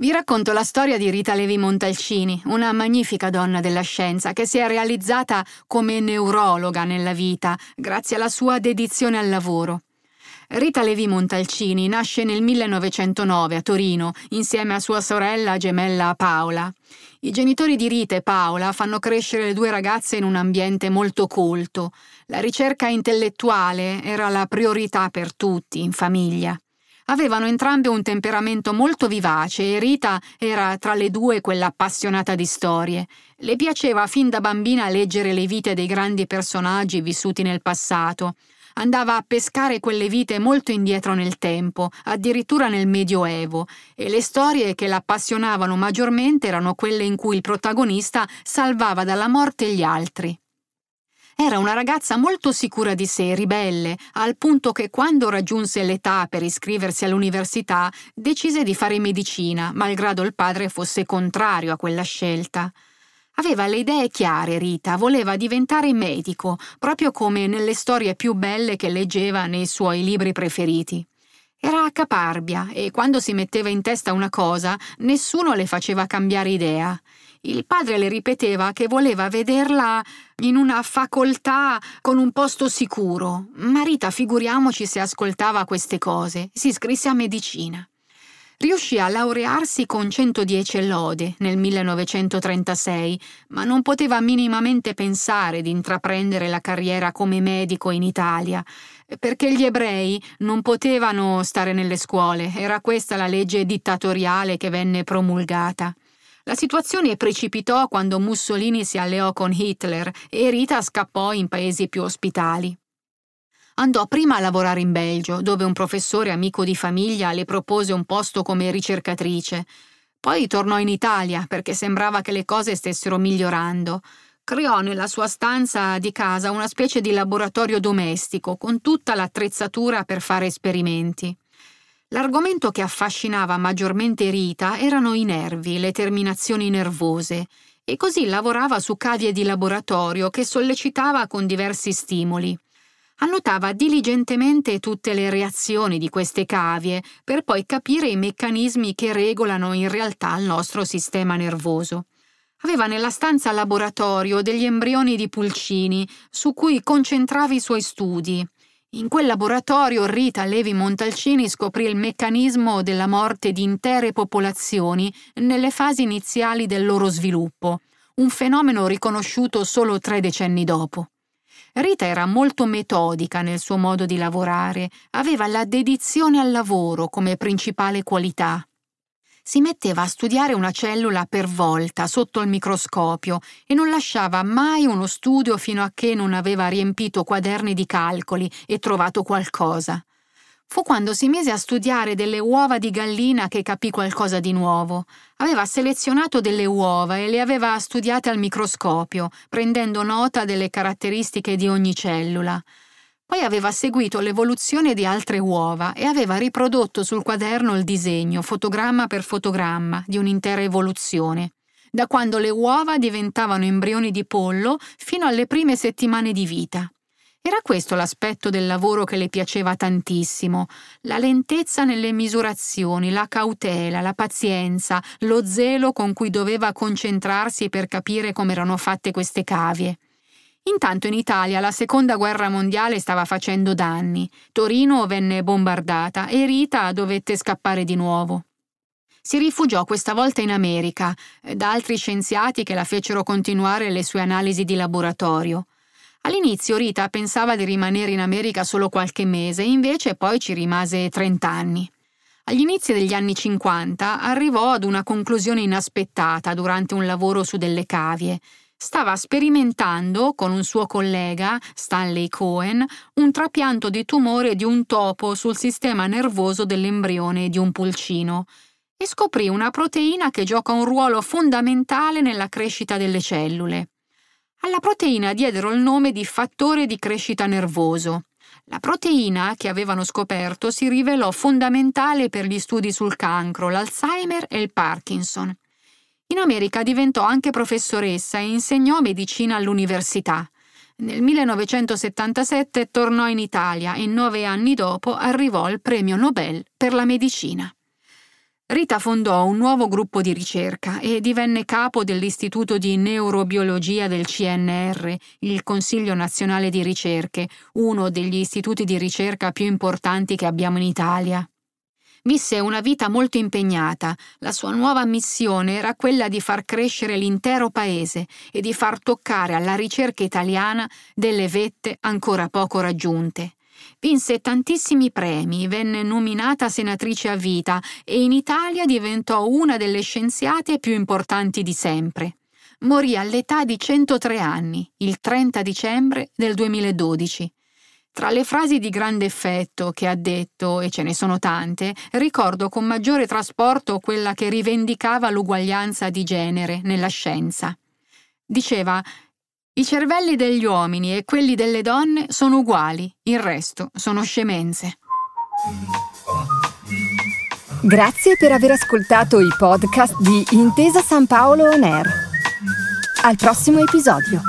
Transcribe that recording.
vi racconto la storia di Rita Levi Montalcini, una magnifica donna della scienza che si è realizzata come neurologa nella vita grazie alla sua dedizione al lavoro. Rita Levi Montalcini nasce nel 1909 a Torino insieme a sua sorella gemella Paola. I genitori di Rita e Paola fanno crescere le due ragazze in un ambiente molto colto. La ricerca intellettuale era la priorità per tutti in famiglia. Avevano entrambe un temperamento molto vivace e Rita era tra le due quella appassionata di storie. Le piaceva fin da bambina leggere le vite dei grandi personaggi vissuti nel passato. Andava a pescare quelle vite molto indietro nel tempo, addirittura nel Medioevo, e le storie che l'appassionavano maggiormente erano quelle in cui il protagonista salvava dalla morte gli altri. Era una ragazza molto sicura di sé, ribelle, al punto che quando raggiunse l'età per iscriversi all'università decise di fare medicina, malgrado il padre fosse contrario a quella scelta. Aveva le idee chiare, Rita, voleva diventare medico, proprio come nelle storie più belle che leggeva nei suoi libri preferiti. Era caparbia e quando si metteva in testa una cosa, nessuno le faceva cambiare idea. Il padre le ripeteva che voleva vederla in una facoltà con un posto sicuro. Marita, figuriamoci se ascoltava queste cose, si iscrisse a medicina. Riuscì a laurearsi con 110 lode nel 1936, ma non poteva minimamente pensare di intraprendere la carriera come medico in Italia, perché gli ebrei non potevano stare nelle scuole, era questa la legge dittatoriale che venne promulgata. La situazione precipitò quando Mussolini si alleò con Hitler e Rita scappò in paesi più ospitali. Andò prima a lavorare in Belgio, dove un professore amico di famiglia le propose un posto come ricercatrice. Poi tornò in Italia perché sembrava che le cose stessero migliorando. Creò nella sua stanza di casa una specie di laboratorio domestico con tutta l'attrezzatura per fare esperimenti. L'argomento che affascinava maggiormente Rita erano i nervi, le terminazioni nervose, e così lavorava su cavie di laboratorio che sollecitava con diversi stimoli. Annotava diligentemente tutte le reazioni di queste cavie per poi capire i meccanismi che regolano in realtà il nostro sistema nervoso. Aveva nella stanza laboratorio degli embrioni di pulcini su cui concentrava i suoi studi in quel laboratorio Rita Levi Montalcini scoprì il meccanismo della morte di intere popolazioni nelle fasi iniziali del loro sviluppo, un fenomeno riconosciuto solo tre decenni dopo. Rita era molto metodica nel suo modo di lavorare, aveva la dedizione al lavoro come principale qualità si metteva a studiare una cellula per volta sotto il microscopio e non lasciava mai uno studio fino a che non aveva riempito quaderni di calcoli e trovato qualcosa. Fu quando si mise a studiare delle uova di gallina che capì qualcosa di nuovo. Aveva selezionato delle uova e le aveva studiate al microscopio, prendendo nota delle caratteristiche di ogni cellula. Poi aveva seguito l'evoluzione di altre uova e aveva riprodotto sul quaderno il disegno, fotogramma per fotogramma, di un'intera evoluzione, da quando le uova diventavano embrioni di pollo fino alle prime settimane di vita. Era questo l'aspetto del lavoro che le piaceva tantissimo, la lentezza nelle misurazioni, la cautela, la pazienza, lo zelo con cui doveva concentrarsi per capire come erano fatte queste cavie. Intanto in Italia la seconda guerra mondiale stava facendo danni. Torino venne bombardata e Rita dovette scappare di nuovo. Si rifugiò questa volta in America, eh, da altri scienziati che la fecero continuare le sue analisi di laboratorio. All'inizio Rita pensava di rimanere in America solo qualche mese, invece poi ci rimase 30 anni. Agli inizi degli anni 50 arrivò ad una conclusione inaspettata durante un lavoro su delle cavie stava sperimentando con un suo collega, Stanley Cohen, un trapianto di tumore di un topo sul sistema nervoso dell'embrione di un pulcino e scoprì una proteina che gioca un ruolo fondamentale nella crescita delle cellule. Alla proteina diedero il nome di fattore di crescita nervoso. La proteina che avevano scoperto si rivelò fondamentale per gli studi sul cancro, l'Alzheimer e il Parkinson. In America diventò anche professoressa e insegnò medicina all'università. Nel 1977 tornò in Italia e nove anni dopo arrivò il premio Nobel per la medicina. Rita fondò un nuovo gruppo di ricerca e divenne capo dell'Istituto di Neurobiologia del CNR, il Consiglio Nazionale di Ricerche, uno degli istituti di ricerca più importanti che abbiamo in Italia. Visse una vita molto impegnata. La sua nuova missione era quella di far crescere l'intero paese e di far toccare alla ricerca italiana delle vette ancora poco raggiunte. Vinse tantissimi premi, venne nominata senatrice a vita e in Italia diventò una delle scienziate più importanti di sempre. Morì all'età di 103 anni, il 30 dicembre del 2012. Tra le frasi di grande effetto che ha detto, e ce ne sono tante, ricordo con maggiore trasporto quella che rivendicava l'uguaglianza di genere nella scienza. Diceva i cervelli degli uomini e quelli delle donne sono uguali, il resto sono scemenze. Grazie per aver ascoltato i podcast di Intesa San Paolo On Air. Al prossimo episodio.